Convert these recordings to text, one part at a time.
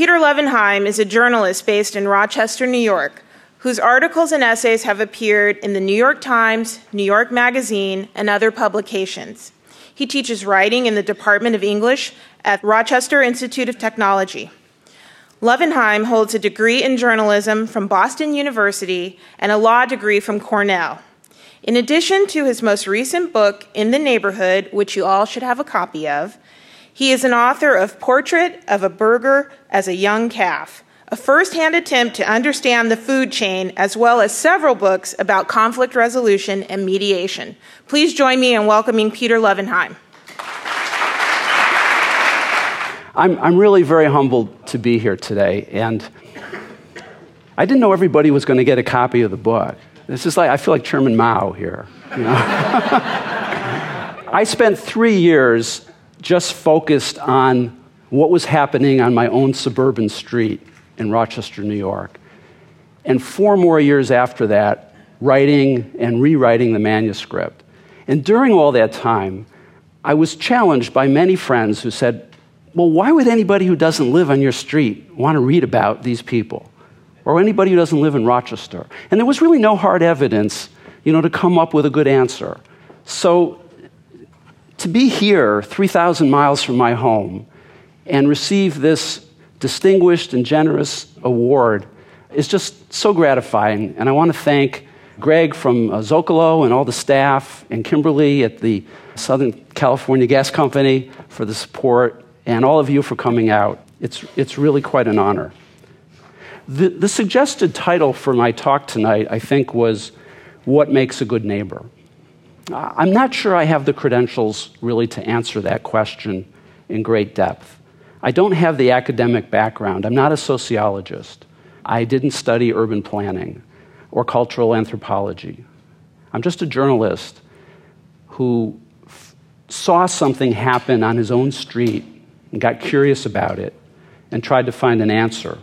Peter Lovenheim is a journalist based in Rochester, New York, whose articles and essays have appeared in the New York Times, New York Magazine, and other publications. He teaches writing in the Department of English at Rochester Institute of Technology. Lovenheim holds a degree in journalism from Boston University and a law degree from Cornell. In addition to his most recent book, In the Neighborhood, which you all should have a copy of, he is an author of Portrait of a Burger as a Young Calf, a first hand attempt to understand the food chain, as well as several books about conflict resolution and mediation. Please join me in welcoming Peter Lovenheim. I'm, I'm really very humbled to be here today. And I didn't know everybody was going to get a copy of the book. This is like, I feel like Chairman Mao here. You know? I spent three years just focused on what was happening on my own suburban street in Rochester, New York. And four more years after that, writing and rewriting the manuscript. And during all that time, I was challenged by many friends who said, well, why would anybody who doesn't live on your street want to read about these people? Or anybody who doesn't live in Rochester? And there was really no hard evidence, you know, to come up with a good answer. So to be here, 3,000 miles from my home, and receive this distinguished and generous award is just so gratifying. And I want to thank Greg from uh, Zocalo and all the staff, and Kimberly at the Southern California Gas Company for the support and all of you for coming out. It's, it's really quite an honor. The, the suggested title for my talk tonight, I think, was What Makes a Good Neighbor? I'm not sure I have the credentials really to answer that question in great depth. I don't have the academic background. I'm not a sociologist. I didn't study urban planning or cultural anthropology. I'm just a journalist who f- saw something happen on his own street and got curious about it and tried to find an answer.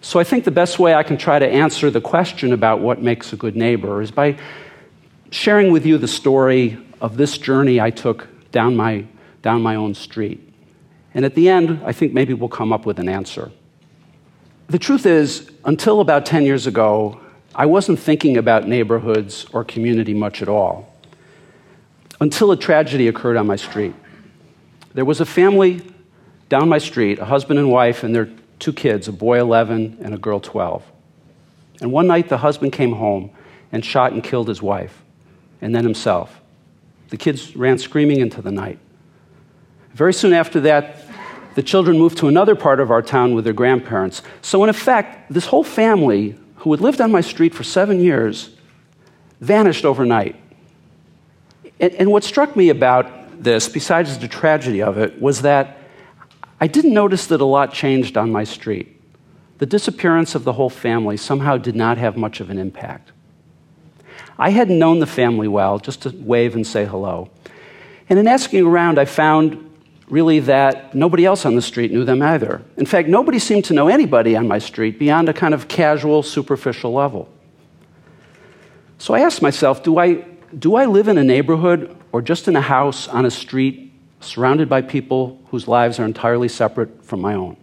So I think the best way I can try to answer the question about what makes a good neighbor is by sharing with you the story of this journey I took down my, down my own street. And at the end, I think maybe we'll come up with an answer. The truth is, until about 10 years ago, I wasn't thinking about neighborhoods or community much at all. Until a tragedy occurred on my street. There was a family down my street, a husband and wife, and their two kids, a boy 11 and a girl 12. And one night the husband came home and shot and killed his wife, and then himself. The kids ran screaming into the night. Very soon after that, the children moved to another part of our town with their grandparents. So, in effect, this whole family, who had lived on my street for seven years, vanished overnight. And, and what struck me about this, besides the tragedy of it, was that I didn't notice that a lot changed on my street. The disappearance of the whole family somehow did not have much of an impact. I hadn't known the family well, just to wave and say hello. And in asking around, I found really that nobody else on the street knew them either. In fact, nobody seemed to know anybody on my street beyond a kind of casual, superficial level. So I asked myself do I, do I live in a neighborhood or just in a house on a street surrounded by people whose lives are entirely separate from my own.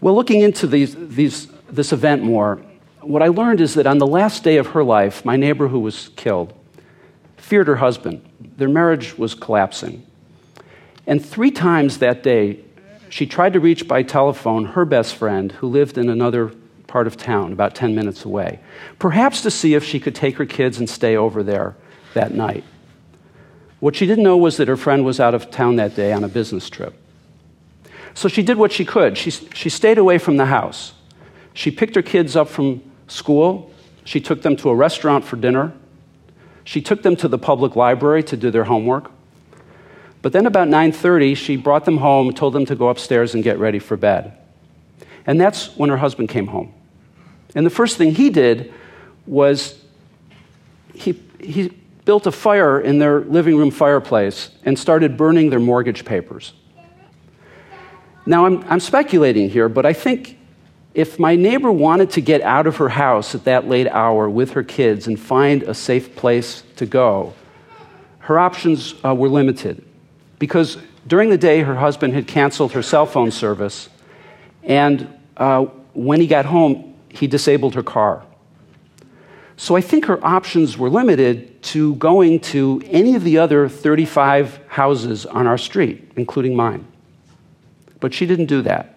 Well, looking into these, these, this event more, what I learned is that on the last day of her life, my neighbor who was killed feared her husband. Their marriage was collapsing. And three times that day, she tried to reach by telephone her best friend who lived in another part of town, about 10 minutes away, perhaps to see if she could take her kids and stay over there that night. What she didn't know was that her friend was out of town that day on a business trip. So she did what she could. She, she stayed away from the house. She picked her kids up from school. She took them to a restaurant for dinner. She took them to the public library to do their homework. But then about 9:30, she brought them home, told them to go upstairs and get ready for bed. And that's when her husband came home. And the first thing he did was he, he built a fire in their living room fireplace and started burning their mortgage papers. Now, I'm, I'm speculating here, but I think if my neighbor wanted to get out of her house at that late hour with her kids and find a safe place to go, her options uh, were limited. Because During the day, her husband had canceled her cell phone service, and uh, when he got home, he disabled her car. So I think her options were limited to going to any of the other 35 houses on our street, including mine. But she didn't do that.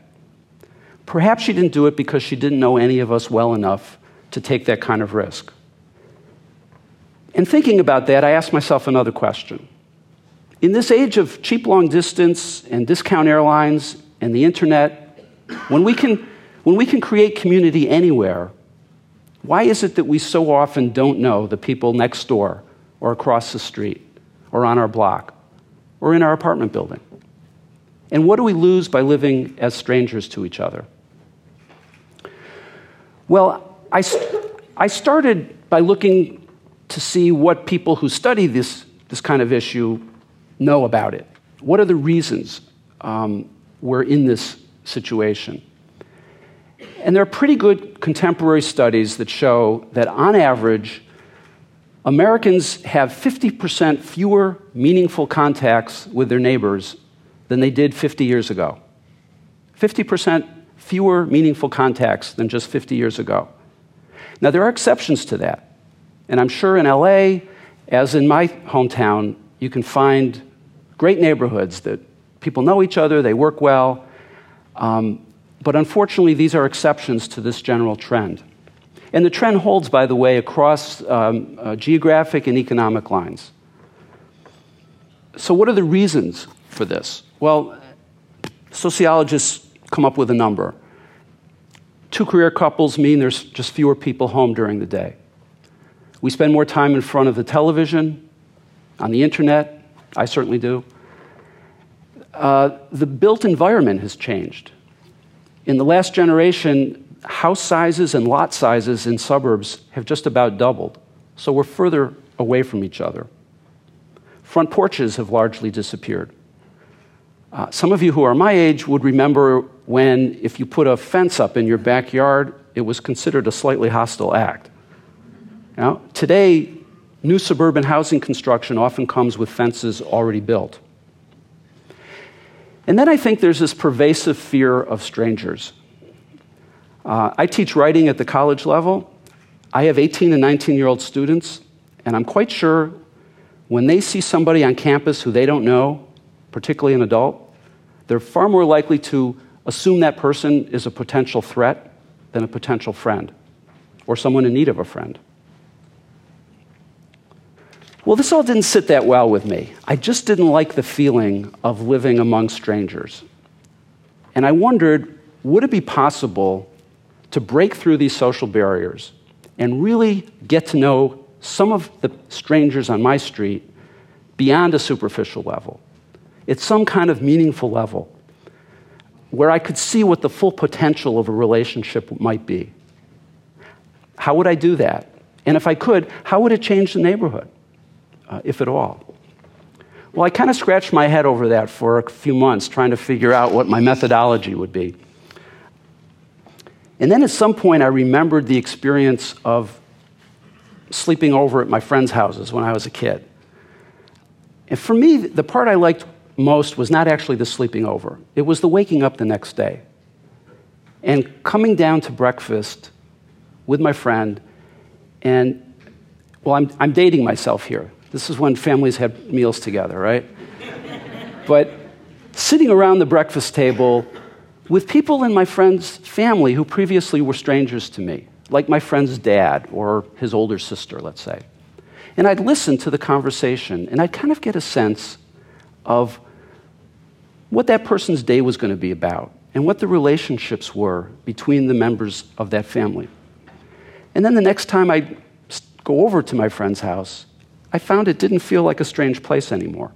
Perhaps she didn't do it because she didn't know any of us well enough to take that kind of risk. In thinking about that, I asked myself another question. In this age of cheap long distance and discount airlines and the internet, when we can, when we can create community anywhere, why is it that we so often don't know the people next door or across the street or on our block or in our apartment building? And what do we lose by living as strangers to each other? Well, I, I started by looking to see what people who study this, this kind of issue know about it. What are the reasons um, we're in this situation? And there are pretty good contemporary studies that show that on average, Americans have 50% fewer meaningful contacts with their neighbors than they did 50 years ago. 50% fewer meaningful contacts than just 50 years ago. Now, there are exceptions to that. And I'm sure in LA, as in my hometown, you can find great neighborhoods that people know each other, they work well. Um, but unfortunately, these are exceptions to this general trend. And the trend holds, by the way, across um, uh, geographic and economic lines. So, what are the reasons for this? Well, sociologists come up with a number. Two career couples mean there's just fewer people home during the day. We spend more time in front of the television, on the internet. I certainly do. Uh, the built environment has changed. In the last generation, house sizes and lot sizes in suburbs have just about doubled, so we're further away from each other. Front porches have largely disappeared. Uh, some of you who are my age would remember when, if you put a fence up in your backyard, it was considered a slightly hostile act. Now, today, new suburban housing construction often comes with fences already built. And then I think there's this pervasive fear of strangers. Uh, I teach writing at the college level. I have 18 and 19 year old students, and I'm quite sure when they see somebody on campus who they don't know, particularly an adult, they're far more likely to assume that person is a potential threat than a potential friend or someone in need of a friend. Well, this all didn't sit that well with me. I just didn't like the feeling of living among strangers. And I wondered would it be possible to break through these social barriers and really get to know some of the strangers on my street beyond a superficial level? At some kind of meaningful level where I could see what the full potential of a relationship might be. How would I do that? And if I could, how would it change the neighborhood, uh, if at all? Well, I kind of scratched my head over that for a few months, trying to figure out what my methodology would be. And then at some point, I remembered the experience of sleeping over at my friends' houses when I was a kid. And for me, the part I liked most was not actually the sleeping over, it was the waking up the next day and coming down to breakfast with my friend. And, well, I'm, I'm dating myself here. This is when families had meals together, right? but sitting around the breakfast table with people in my friend's family who previously were strangers to me, like my friend's dad or his older sister, let's say. And I'd listen to the conversation, and I'd kind of get a sense of what that person's day was going to be about and what the relationships were between the members of that family. And then the next time I go over to my friend's house, I found it didn't feel like a strange place anymore.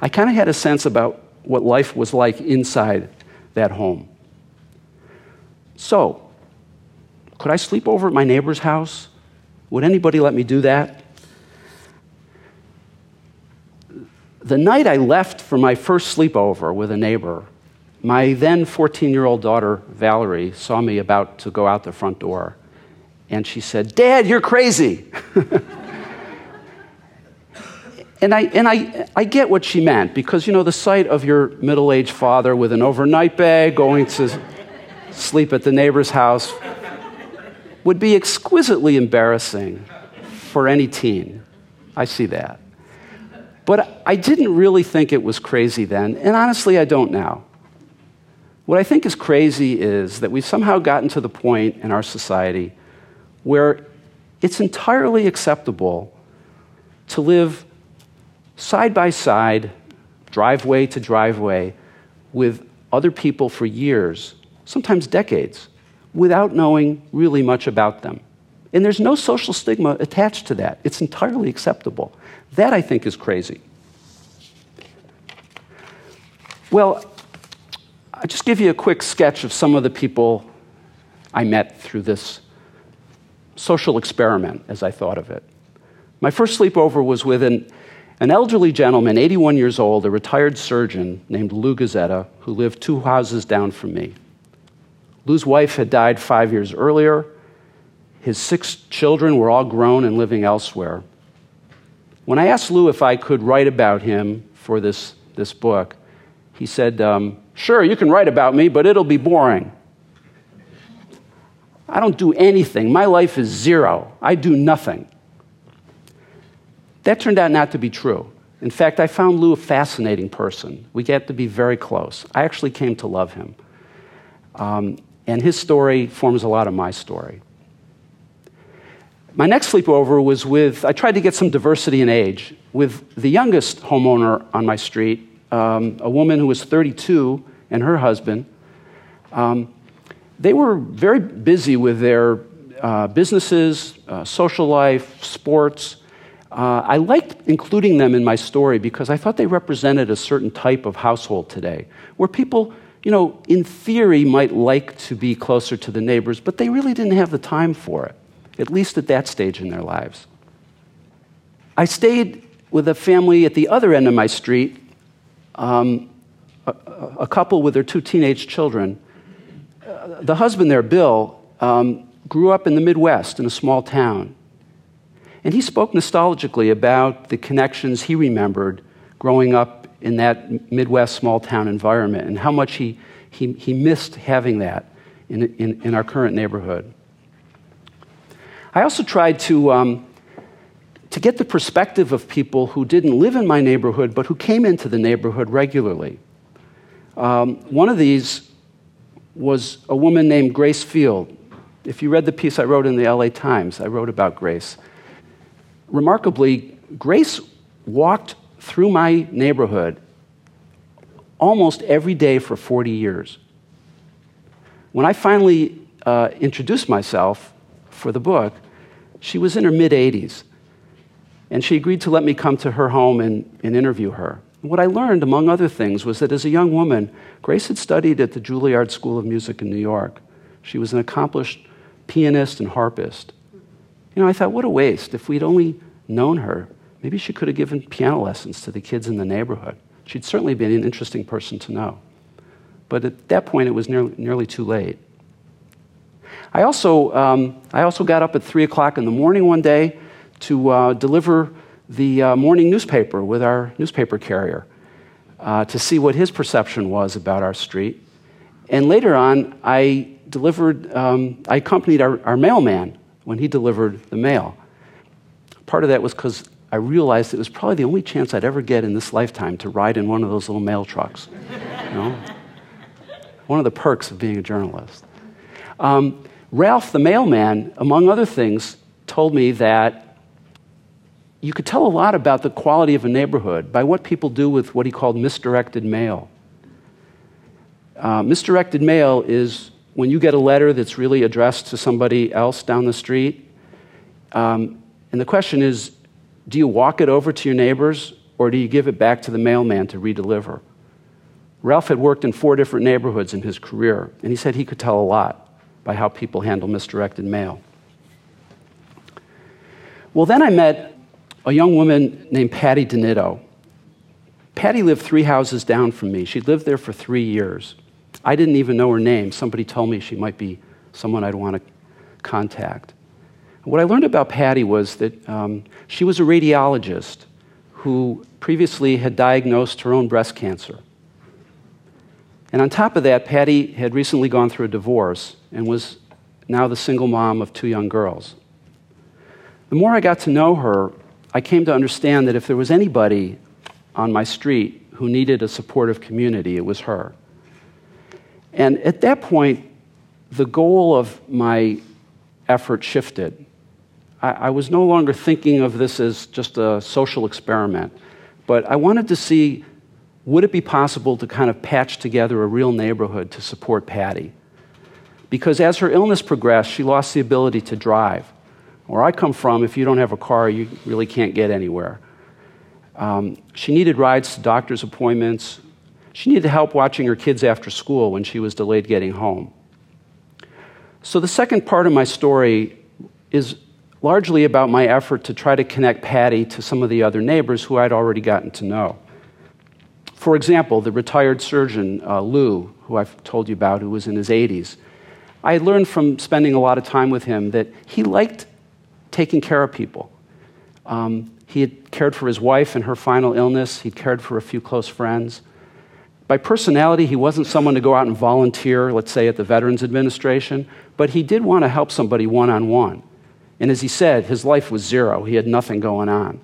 I kind of had a sense about what life was like inside that home. So, could I sleep over at my neighbor's house? Would anybody let me do that? The night I left for my first sleepover with a neighbor, my then 14 year old daughter, Valerie, saw me about to go out the front door. And she said, Dad, you're crazy. and I, and I, I get what she meant because, you know, the sight of your middle aged father with an overnight bag going to sleep at the neighbor's house would be exquisitely embarrassing for any teen. I see that. But I didn't really think it was crazy then, and honestly, I don't now. What I think is crazy is that we've somehow gotten to the point in our society where it's entirely acceptable to live side by side, driveway to driveway, with other people for years, sometimes decades, without knowing really much about them. And there's no social stigma attached to that. It's entirely acceptable. That, I think, is crazy. Well, I'll just give you a quick sketch of some of the people I met through this social experiment, as I thought of it. My first sleepover was with an, an elderly gentleman, 81 years old, a retired surgeon named Lou Gazetta, who lived two houses down from me. Lou's wife had died five years earlier. His six children were all grown and living elsewhere. When I asked Lou if I could write about him for this, this book, he said, um, Sure, you can write about me, but it'll be boring. I don't do anything. My life is zero. I do nothing. That turned out not to be true. In fact, I found Lou a fascinating person. We got to be very close. I actually came to love him. Um, and his story forms a lot of my story. My next sleepover was with, I tried to get some diversity in age, with the youngest homeowner on my street, um, a woman who was 32 and her husband. Um, they were very busy with their uh, businesses, uh, social life, sports. Uh, I liked including them in my story because I thought they represented a certain type of household today, where people, you know, in theory might like to be closer to the neighbors, but they really didn't have the time for it, at least at that stage in their lives. I stayed with a family at the other end of my street, um, a, a couple with their two teenage children the husband there, Bill, um, grew up in the Midwest in a small town. And he spoke nostalgically about the connections he remembered growing up in that Midwest small town environment and how much he, he, he missed having that in, in, in our current neighborhood. I also tried to, um, to get the perspective of people who didn't live in my neighborhood but who came into the neighborhood regularly. Um, one of these was a woman named Grace Field. If you read the piece I wrote in the LA Times, I wrote about Grace. Remarkably, Grace walked through my neighborhood almost every day for 40 years. When I finally uh, introduced myself for the book, she was in her mid 80s. And she agreed to let me come to her home and, and interview her. What I learned, among other things, was that as a young woman, Grace had studied at the Juilliard School of Music in New York. She was an accomplished pianist and harpist. You know, I thought, what a waste. If we'd only known her, maybe she could have given piano lessons to the kids in the neighborhood. She'd certainly been an interesting person to know. But at that point, it was nearly, nearly too late. I also, um, I also got up at 3 o'clock in the morning one day to uh, deliver the uh, morning newspaper with our newspaper carrier uh, to see what his perception was about our street. And later on, I delivered, um, I accompanied our, our mailman when he delivered the mail. Part of that was because I realized it was probably the only chance I'd ever get in this lifetime to ride in one of those little mail trucks. You know? one of the perks of being a journalist. Um, Ralph, the mailman, among other things, told me that you could tell a lot about the quality of a neighborhood by what people do with what he called misdirected mail. Uh, misdirected mail is when you get a letter that's really addressed to somebody else down the street. Um, and the question is do you walk it over to your neighbors or do you give it back to the mailman to redeliver? Ralph had worked in four different neighborhoods in his career, and he said he could tell a lot by how people handle misdirected mail. Well, then I met a young woman named Patty Donito. Patty lived three houses down from me. She lived there for three years. I didn't even know her name. Somebody told me she might be someone I'd want to contact. What I learned about Patty was that um, she was a radiologist who previously had diagnosed her own breast cancer. And on top of that, Patty had recently gone through a divorce and was now the single mom of two young girls. The more I got to know her, I came to understand that if there was anybody on my street who needed a supportive community, it was her. And at that point, the goal of my effort shifted. I, I, was no longer thinking of this as just a social experiment, but I wanted to see would it be possible to kind of patch together a real neighborhood to support Patty? Because as her illness progressed, she lost the ability to drive. Where I come from, if you don't have a car, you really can't get anywhere. Um, she needed rides to doctor's appointments. She needed help watching her kids after school when she was delayed getting home. So, the second part of my story is largely about my effort to try to connect Patty to some of the other neighbors who I'd already gotten to know. For example, the retired surgeon, uh, Lou, who I've told you about, who was in his 80s, I learned from spending a lot of time with him that he liked taking care of people. Um, he had cared for his wife in her final illness, he'd cared for a few close friends. By personality, he wasn't someone to go out and volunteer, let's say, at the Veterans Administration, but he did want to help somebody one on one. And as he said, his life was zero, he had nothing going on.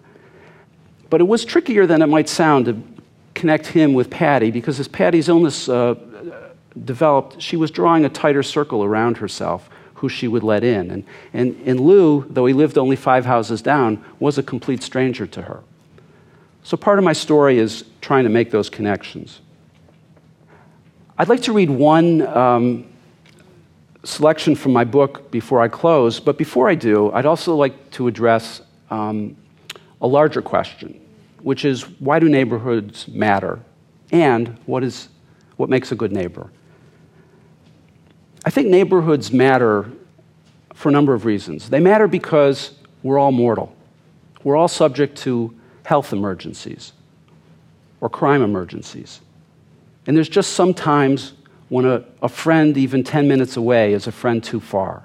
But it was trickier than it might sound to connect him with Patty because as Patty's illness uh, developed, she was drawing a tighter circle around herself who she would let in. And, and, and Lou, though he lived only five houses down, was a complete stranger to her. So part of my story is trying to make those connections. I'd like to read one um, selection from my book before I close, but before I do, I'd also like to address um, a larger question which is why do neighborhoods matter? And what, is, what makes a good neighbor? I think neighborhoods matter for a number of reasons. They matter because we're all mortal, we're all subject to health emergencies or crime emergencies. And there's just sometimes when a, a friend, even 10 minutes away, is a friend too far.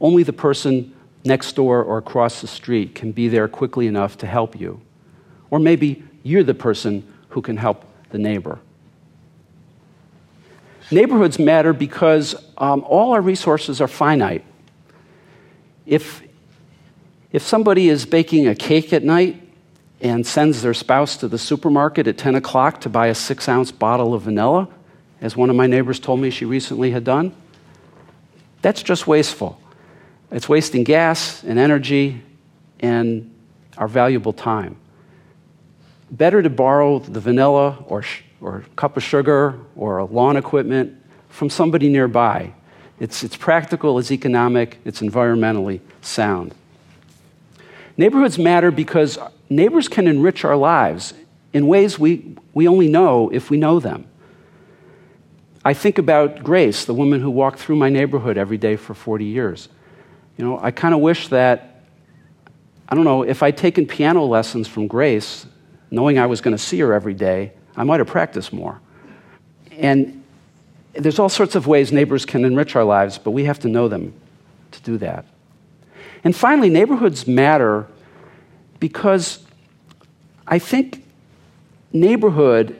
Only the person next door or across the street can be there quickly enough to help you. Or maybe you're the person who can help the neighbor. Neighborhoods matter because um, all our resources are finite. If, if somebody is baking a cake at night and sends their spouse to the supermarket at 10 o'clock to buy a six ounce bottle of vanilla, as one of my neighbors told me she recently had done, that's just wasteful. It's wasting gas and energy and our valuable time better to borrow the vanilla or, or a cup of sugar or a lawn equipment from somebody nearby. It's, it's practical, it's economic, it's environmentally sound. Neighborhoods matter because neighbors can enrich our lives in ways we, we only know if we know them. I think about Grace, the woman who walked through my neighborhood every day for 40 years. You know, I kind of wish that, I don't know, if I'd taken piano lessons from Grace, knowing I was going to see her every day, I might have practiced more. And there's all sorts of ways neighbors can enrich our lives, but we have to know them to do that. And finally, neighborhoods matter because I think neighborhood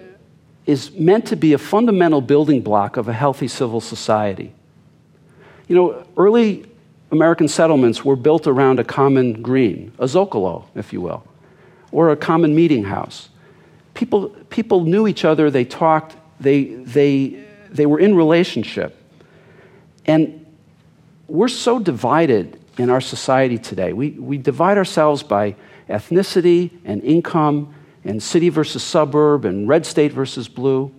is meant to be a fundamental building block of a healthy civil society. You know, early American settlements were built around a common green, a zocalo, if you will or a common meeting house. People, people knew each other, they talked, they, they, they were in relationship. And we're so divided in our society today. We, we divide ourselves by ethnicity and income and city versus suburb and red state versus blue.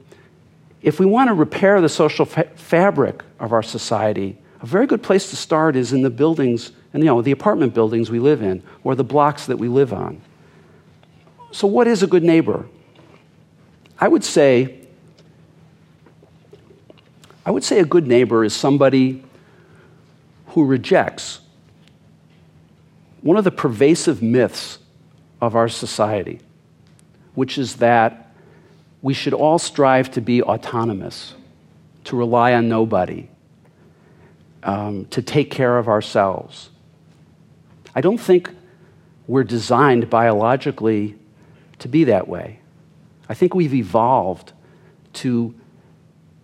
If we want to repair the social fa- fabric of our society, a very good place to start is in the buildings, and you know, the apartment buildings we live in, or the blocks that we live on. So, what is a good neighbor? I would say, I would say a good neighbor is somebody who rejects one of the pervasive myths of our society, which is that we should all strive to be autonomous, to rely on nobody, um, to take care of ourselves. I don't think we're designed biologically to be that way. I think we've evolved to,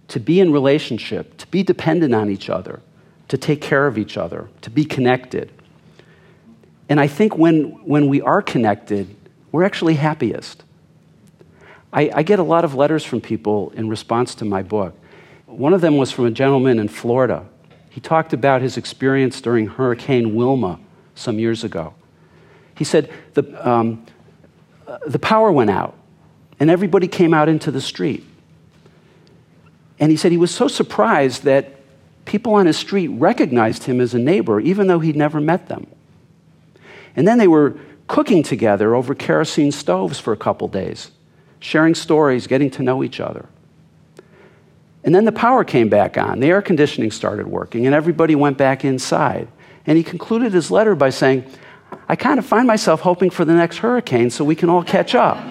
to be in relationship, to be dependent on each other, to take care of each other, to be connected. And I think when, when we are connected, we're actually happiest. I, I get a lot of letters from people in response to my book. One of them was from a gentleman in Florida. He talked about his experience during Hurricane Wilma some years ago. He said the, um, the power went out and everybody came out into the street. And he said he was so surprised that people on his street recognized him as a neighbor, even though he'd never met them. And then they were cooking together over kerosene stoves for a couple days, sharing stories, getting to know each other. And then the power came back on, the air conditioning started working, and everybody went back inside. And he concluded his letter by saying, I kind of find myself hoping for the next hurricane so we can all catch up.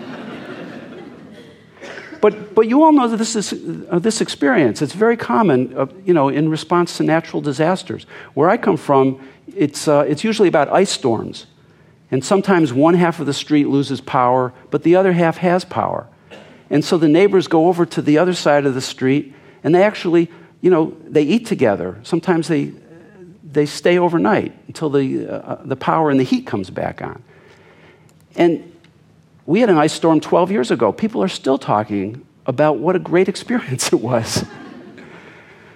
But, but you all know that this is uh, this experience. It's very common, uh, you know, in response to natural disasters. Where I come from, it's, uh, it's usually about ice storms. And sometimes one half of the street loses power, but the other half has power. And so the neighbors go over to the other side of the street and they actually, you know, they eat together. Sometimes they, they stay overnight until the, uh, the power and the heat comes back on. And we had an ice storm 12 years ago. People are still talking about what a great experience it was.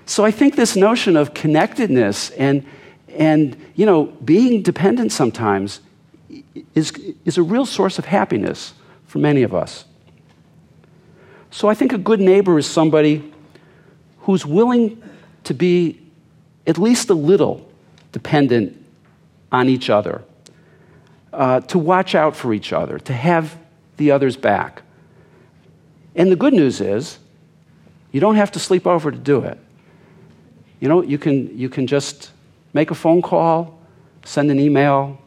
so I think this notion of connectedness and, and you know, being dependent sometimes is, is a real source of happiness for many of us. So I think a good neighbor is somebody who's willing to be at least a little dependent on each other, uh, to watch out for each other, to have the other's back. And the good news is, you don't have to sleep over to do it. You know, you can, you can just make a phone call, send an email,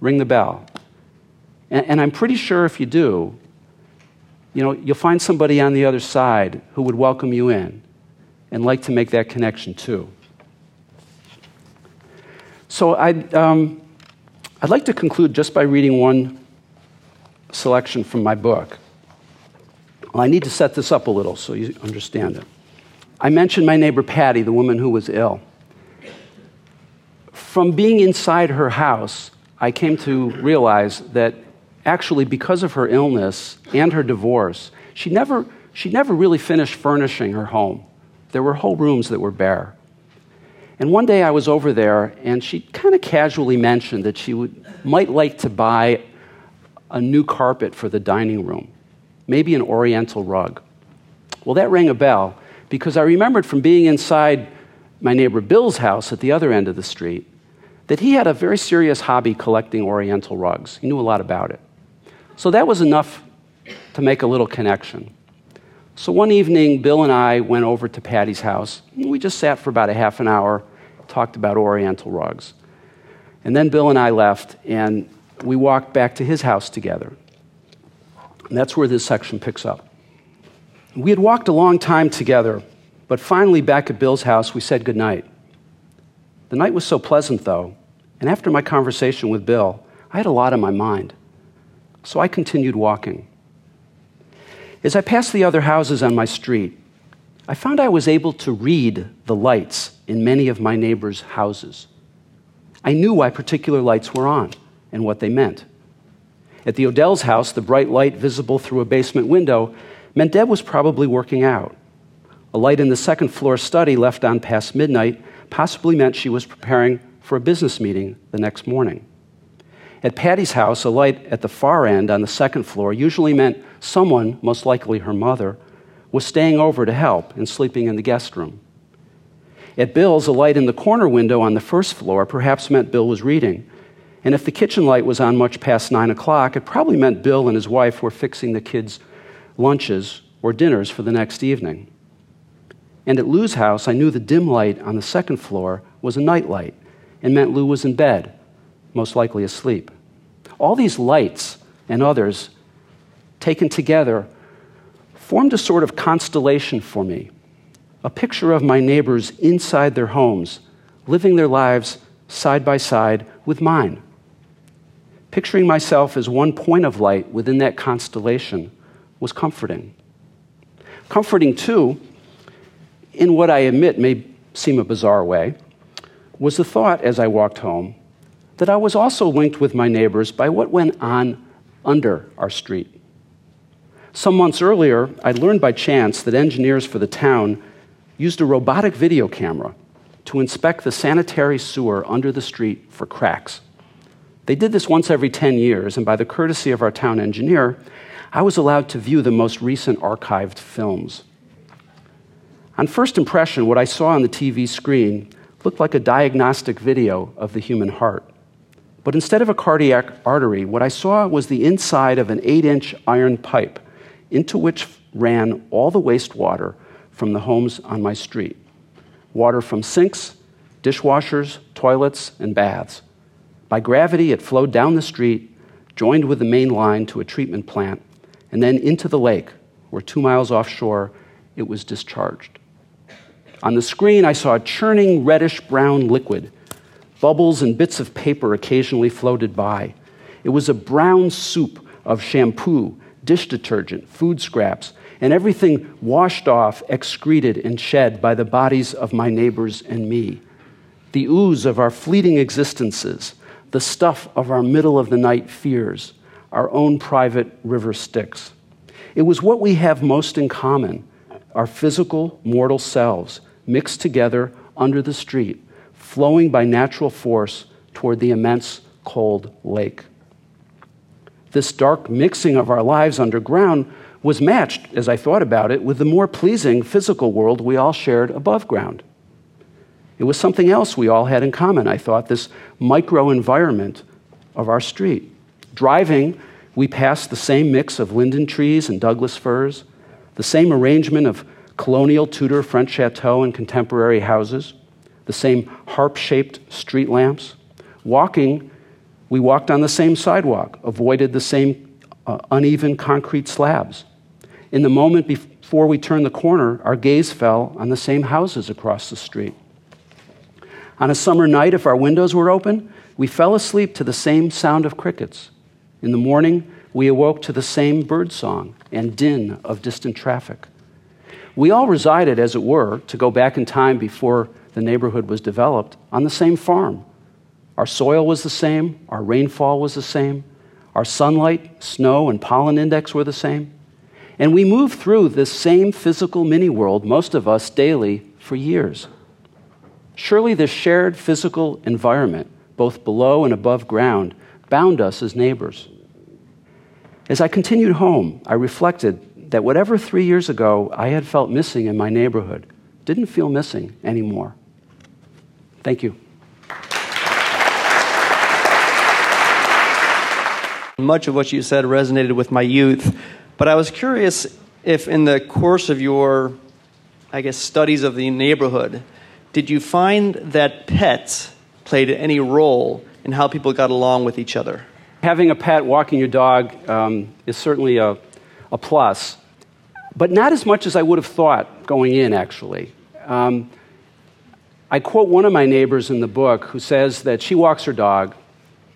ring the bell. And, and I'm pretty sure if you do, you know, you'll find somebody on the other side who would welcome you in and like to make that connection too. So I'd, um, I'd like to conclude just by reading one selection from my book. Well, I need to set this up a little so you understand it. I mentioned my neighbor Patty, the woman who was ill. From being inside her house, I came to realize that actually, because of her illness and her divorce, she never, she never really finished furnishing her home. There were whole rooms that were bare. And one day I was over there, and she kind of casually mentioned that she would, might like to buy a new carpet for the dining room, maybe an oriental rug. Well, that rang a bell because I remembered from being inside my neighbor Bill's house at the other end of the street that he had a very serious hobby collecting oriental rugs. He knew a lot about it. So that was enough to make a little connection. So one evening, Bill and I went over to Patty's house. We just sat for about a half an hour, talked about Oriental rugs. And then Bill and I left, and we walked back to his house together. And that's where this section picks up. We had walked a long time together, but finally, back at Bill's house, we said goodnight. The night was so pleasant, though, and after my conversation with Bill, I had a lot on my mind. So I continued walking. As I passed the other houses on my street, I found I was able to read the lights in many of my neighbors' houses. I knew why particular lights were on and what they meant. At the Odell's house, the bright light visible through a basement window meant Deb was probably working out. A light in the second floor study left on past midnight possibly meant she was preparing for a business meeting the next morning. At Patty's house, a light at the far end on the second floor usually meant someone, most likely her mother, was staying over to help and sleeping in the guest room. At Bill's, a light in the corner window on the first floor perhaps meant Bill was reading. And if the kitchen light was on much past nine o'clock, it probably meant Bill and his wife were fixing the kids' lunches or dinners for the next evening. And at Lou's house, I knew the dim light on the second floor was a night light and meant Lou was in bed most likely asleep. All these lights and others, taken together, formed a sort of constellation for me, a picture of my neighbors inside their homes, living their lives side by side with mine. Picturing myself as one point of light within that constellation was comforting. Comforting, too, in what I admit may seem a bizarre way, was the thought as I walked home that I was also linked with my neighbors by what went on under our street. Some months earlier, I learned by chance that engineers for the town used a robotic video camera to inspect the sanitary sewer under the street for cracks. They did this once every 10 years, and by the courtesy of our town engineer, I was allowed to view the most recent archived films. On first impression, what I saw on the TV screen looked like a diagnostic video of the human heart. But instead of a cardiac artery, what I saw was the inside of an 8 inch iron pipe into which ran all the wastewater from the homes on my street water from sinks, dishwashers, toilets, and baths. By gravity, it flowed down the street, joined with the main line to a treatment plant, and then into the lake, where two miles offshore it was discharged. On the screen, I saw a churning reddish brown liquid. Bubbles and bits of paper occasionally floated by. It was a brown soup of shampoo, dish detergent, food scraps, and everything washed off, excreted, and shed by the bodies of my neighbors and me. The ooze of our fleeting existences, the stuff of our middle of the night fears, our own private river Styx. It was what we have most in common our physical, mortal selves mixed together under the street, flowing by natural force toward the immense cold lake. This dark mixing of our lives underground was matched, as I thought about it, with the more pleasing physical world we all shared above ground. It was something else we all had in common, I thought, this micro environment of our street. Driving, we passed the same mix of linden trees and Douglas firs, the same arrangement of colonial Tudor French chateau and contemporary houses, the same harp shaped street lamps. Walking, we walked on the same sidewalk, avoided the same uh, uneven concrete slabs. In the moment before we turned the corner, our gaze fell on the same houses across the street. On a summer night, if our windows were open, we fell asleep to the same sound of crickets. In the morning, we awoke to the same bird song and din of distant traffic. We all resided, as it were, to go back in time before the neighborhood was developed, on the same farm. Our soil was the same, our rainfall was the same, our sunlight, snow, and pollen index were the same. And we moved through this same physical mini world, most of us daily, for years. Surely this shared physical environment, both below and above ground, bound us as neighbors. As I continued home, I reflected that whatever three years ago I had felt missing in my neighborhood didn't feel missing anymore. Thank you. Much of what you said resonated with my youth, but I was curious if, in the course of your, I guess, studies of the neighborhood, did you find that pets played any role in how people got along with each other? Having a pet, walking your dog, um, is certainly a, a plus, but not as much as I would have thought going in, actually. Um, I quote one of my neighbors in the book who says that she walks her dog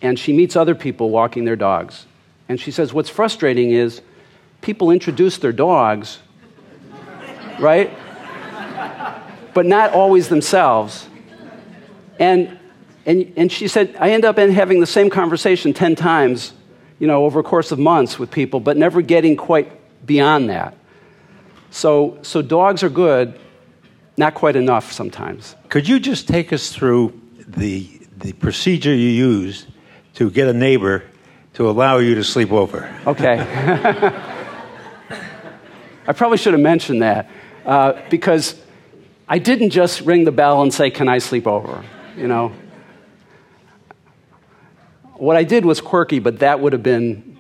and she meets other people walking their dogs. And she says, What's frustrating is people introduce their dogs, right? but not always themselves. And, and, and she said, I end up in having the same conversation 10 times, you know, over a course of months with people, but never getting quite beyond that. So, so dogs are good, not quite enough sometimes. Could you just take us through the, the procedure you use to get a neighbor to allow you to sleep over? Okay. I probably should have mentioned that uh, because I didn't just ring the bell and say, Can I sleep over? You know? What I did was quirky, but that would have been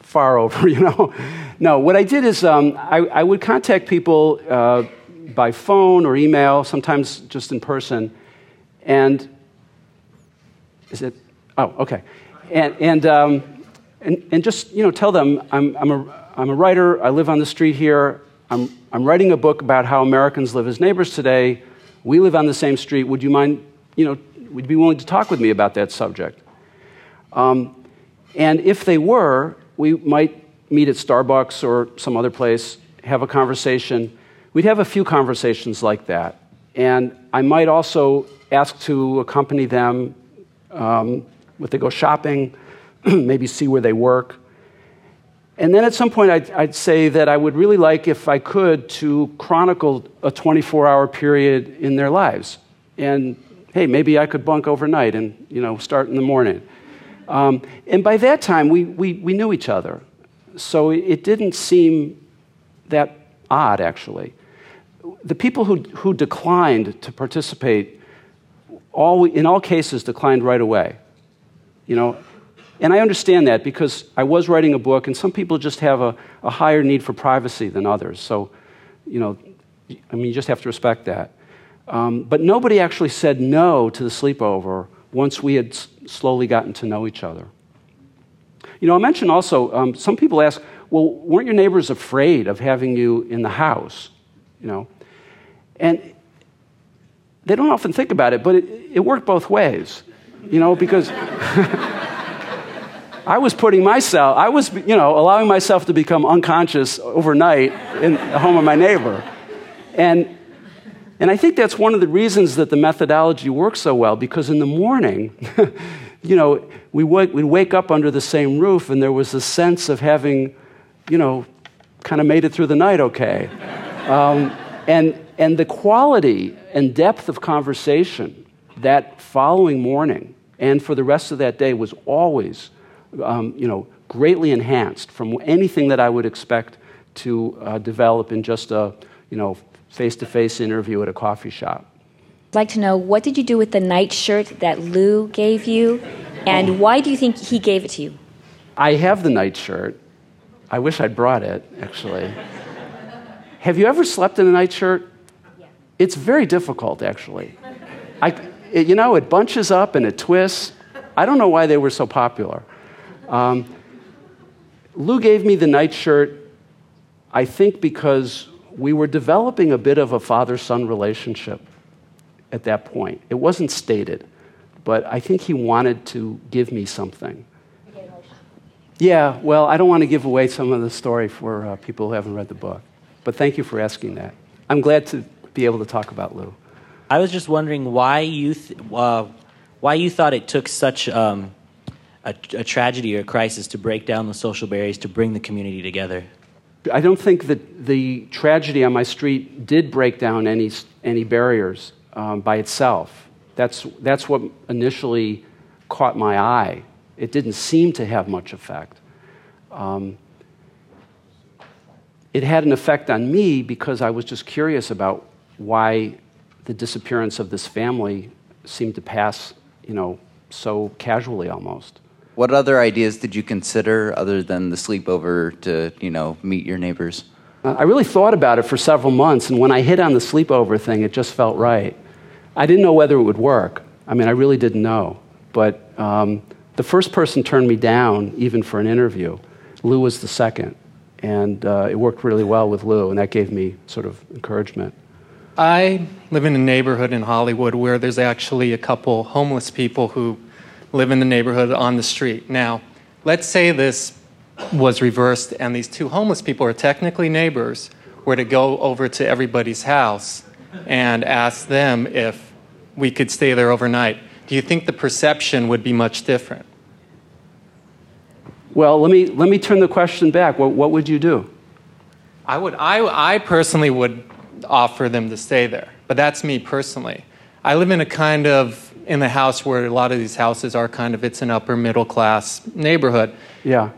far over, you know? No, what I did is um, I, I, would contact people uh, by phone or email, sometimes just in person. And is it? Oh, okay. And, and, um, and, and just, you know, tell them I'm, I'm, a, I'm a writer, I live on the street here, I'm, I'm writing a book about how Americans live as neighbors today. We live on the same street. Would you mind, you know, would you be willing to talk with me about that subject? Um, and if they were, we might meet at Starbucks or some other place, have a conversation. We'd have a few conversations like that. And I might also ask to accompany them um, they go shopping, maybe see where they work. And then at some point, I'd, I'd, say that I would really like, if I could, to chronicle a 24 hour period in their lives. And hey, maybe I could bunk overnight and you know, start in the morning. Um, and by that time, we, we, we knew each other. So it didn't seem that odd, actually. The people who, who declined to participate, all, in all cases, declined right away. You know, and I understand that because I was writing a book, and some people just have a, a higher need for privacy than others. So, you know, I mean, you just have to respect that. Um, but nobody actually said no to the sleepover once we had s- slowly gotten to know each other. You know, I mentioned also, um, some people ask, well, weren't your neighbors afraid of having you in the house? You know, and they don't often think about it, but it, it worked both ways, you know, because I was putting myself, I was, you know, allowing myself to become unconscious overnight in the home of my neighbor. And, and I think that's one of the reasons that the methodology works so well, because in the morning, you know, we would we'd wake up under the same roof and there was a sense of having, you know, kind of made it through the night okay. Um, and, and the quality and depth of conversation that following morning and for the rest of that day was always um, you know, greatly enhanced from anything that I would expect to uh, develop in just a you know, face-to-face interview at a coffee shop. I'd like to know what did you do with the night shirt that Lou gave you, and why do you think he gave it to you? I have the night shirt. I wish I'd brought it, actually. Have you ever slept in a nightshirt? Yeah. It's very difficult, actually. I, it, you know, it bunches up and it twists. I don't know why they were so popular. Um, Lou gave me the nightshirt, I think, because we were developing a bit of a father son relationship at that point. It wasn't stated, but I think he wanted to give me something. Yeah, well, I don't want to give away some of the story for uh, people who haven't read the book, but thank you for asking that. I'm glad to be able to talk about Lou. I was just wondering why you, th- uh, why you thought it took such um, a, a tragedy or a crisis to break down the social barriers to bring the community together? I don't think that the tragedy on my street did break down any, any barriers um, by itself. That's, that's what initially caught my eye. It didn't seem to have much effect. Um, it had an effect on me because I was just curious about why the disappearance of this family seemed to pass, you know, so casually almost. What other ideas did you consider other than the sleepover to, you know, meet your neighbors? Uh, I really thought about it for several months, and when I hit on the sleepover thing, it just felt right. I didn't know whether it would work. I mean, I really didn't know. But um, the first person turned me down, even for an interview. Lou was the second. And uh, it worked really well with Lou, and that gave me sort of encouragement. I live in a neighborhood in Hollywood where there's actually a couple homeless people who live in the neighborhood on the street. Now, let's say this was reversed and these two homeless people are technically neighbors were to go over to everybody's house and ask them if we could stay there overnight. Do you think the perception would be much different? Well, let me, let me turn the question back. What, what would you do? I, would, I, I personally would offer them to stay there, but that's me personally. I live in a kind of in the house where a lot of these houses are kind of it's an upper middle class neighborhood. Yeah.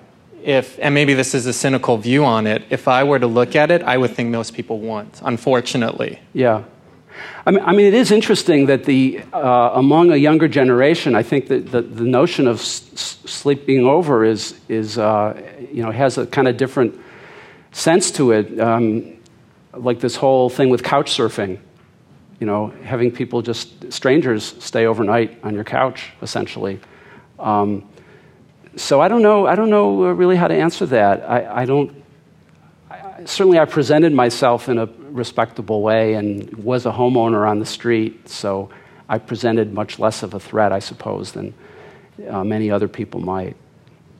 If and maybe this is a cynical view on it. If I were to look at it, I would think most people won't. Unfortunately. Yeah. I mean, I mean, it is interesting that the uh, among a younger generation, I think that the, the notion of s- sleeping over is is uh, you know has a kind of different sense to it. Um, like this whole thing with couch surfing you know, having people just, strangers, stay overnight on your couch, essentially. Um, so I don't know, I don't know really how to answer that. I, I don't, certainly I presented myself in a respectable way and was a homeowner on the street, so I presented much less of a threat, I suppose, than uh, many other people might.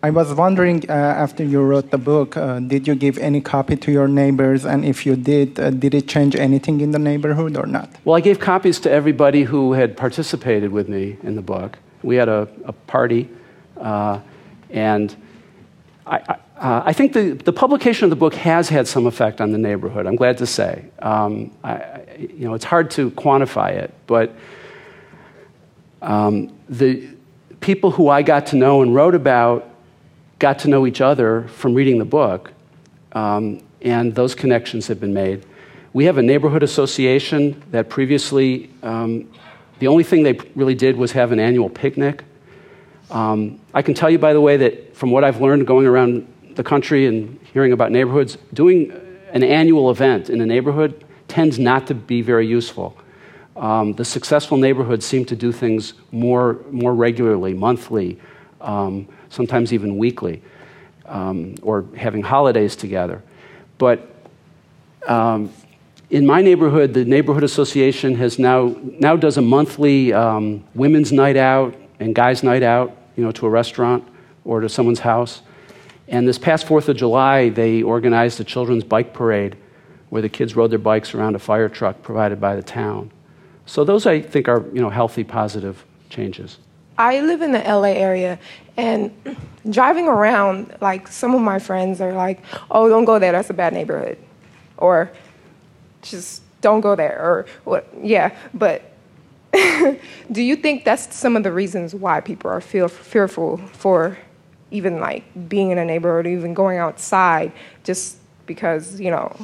I was wondering uh, after you wrote the book, uh, did you give any copy to your neighbors? And if you did, uh, did it change anything in the neighborhood or not? Well, I gave copies to everybody who had participated with me in the book. We had a, a party, uh, and I, I, uh, I, think the, the publication of the book has had some effect on the neighborhood, I'm glad to say. Um, I, you know, it's hard to quantify it, but um, the people who I got to know and wrote about got to know each other from reading the book, um, and those connections have been made. We have a neighborhood association that previously, um, the only thing they really did was have an annual picnic. Um, I can tell you, by the way, that from what I've learned going around the country and hearing about neighborhoods, doing an annual event in a neighborhood tends not to be very useful. Um, the successful neighborhoods seem to do things more, more regularly, monthly, um, sometimes even weekly, um, or having holidays together. But um, in my neighborhood, the neighborhood association has now now does a monthly um, women's night out and guys' night out, you know, to a restaurant or to someone's house. And this past Fourth of July, they organized a children's bike parade where the kids rode their bikes around a fire truck provided by the town. So those, I think, are you know healthy, positive changes. I live in the LA area, and driving around, like some of my friends are like, "Oh, don't go there. That's a bad neighborhood," or just don't go there, or what? Yeah, but do you think that's some of the reasons why people are feel fearful for even like being in a neighborhood, even going outside, just because you know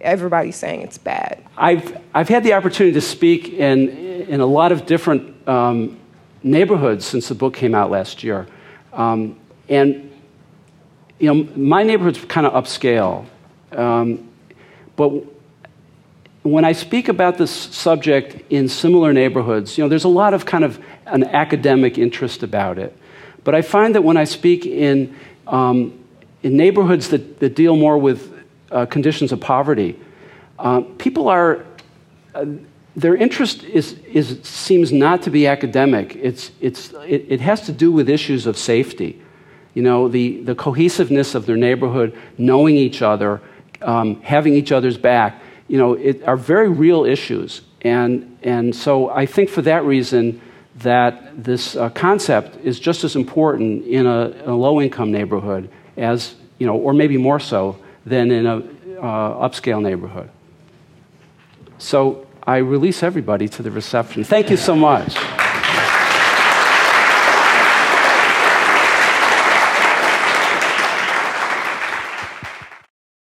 everybody's saying it's bad? I've I've had the opportunity to speak in in a lot of different. Um, neighborhoods since the book came out last year. Um, and, you know, my neighborhood's kind of upscale. Um, but when I speak about this subject in similar neighborhoods, you know, there's a lot of kind of an academic interest about it. But I find that when I speak in, um, in neighborhoods that, that deal more with uh, conditions of poverty, uh, people are, uh, their interest is, is, seems not to be academic. It's, it's, it, it has to do with issues of safety. You know, the, the cohesiveness of their neighborhood, knowing each other, um, having each other's back, you know, it, are very real issues. And, and so I think for that reason that this uh, concept is just as important in a, a low-income neighborhood as, you know, or maybe more so than in a uh, upscale neighborhood. So I release everybody to the reception. Thank you so much.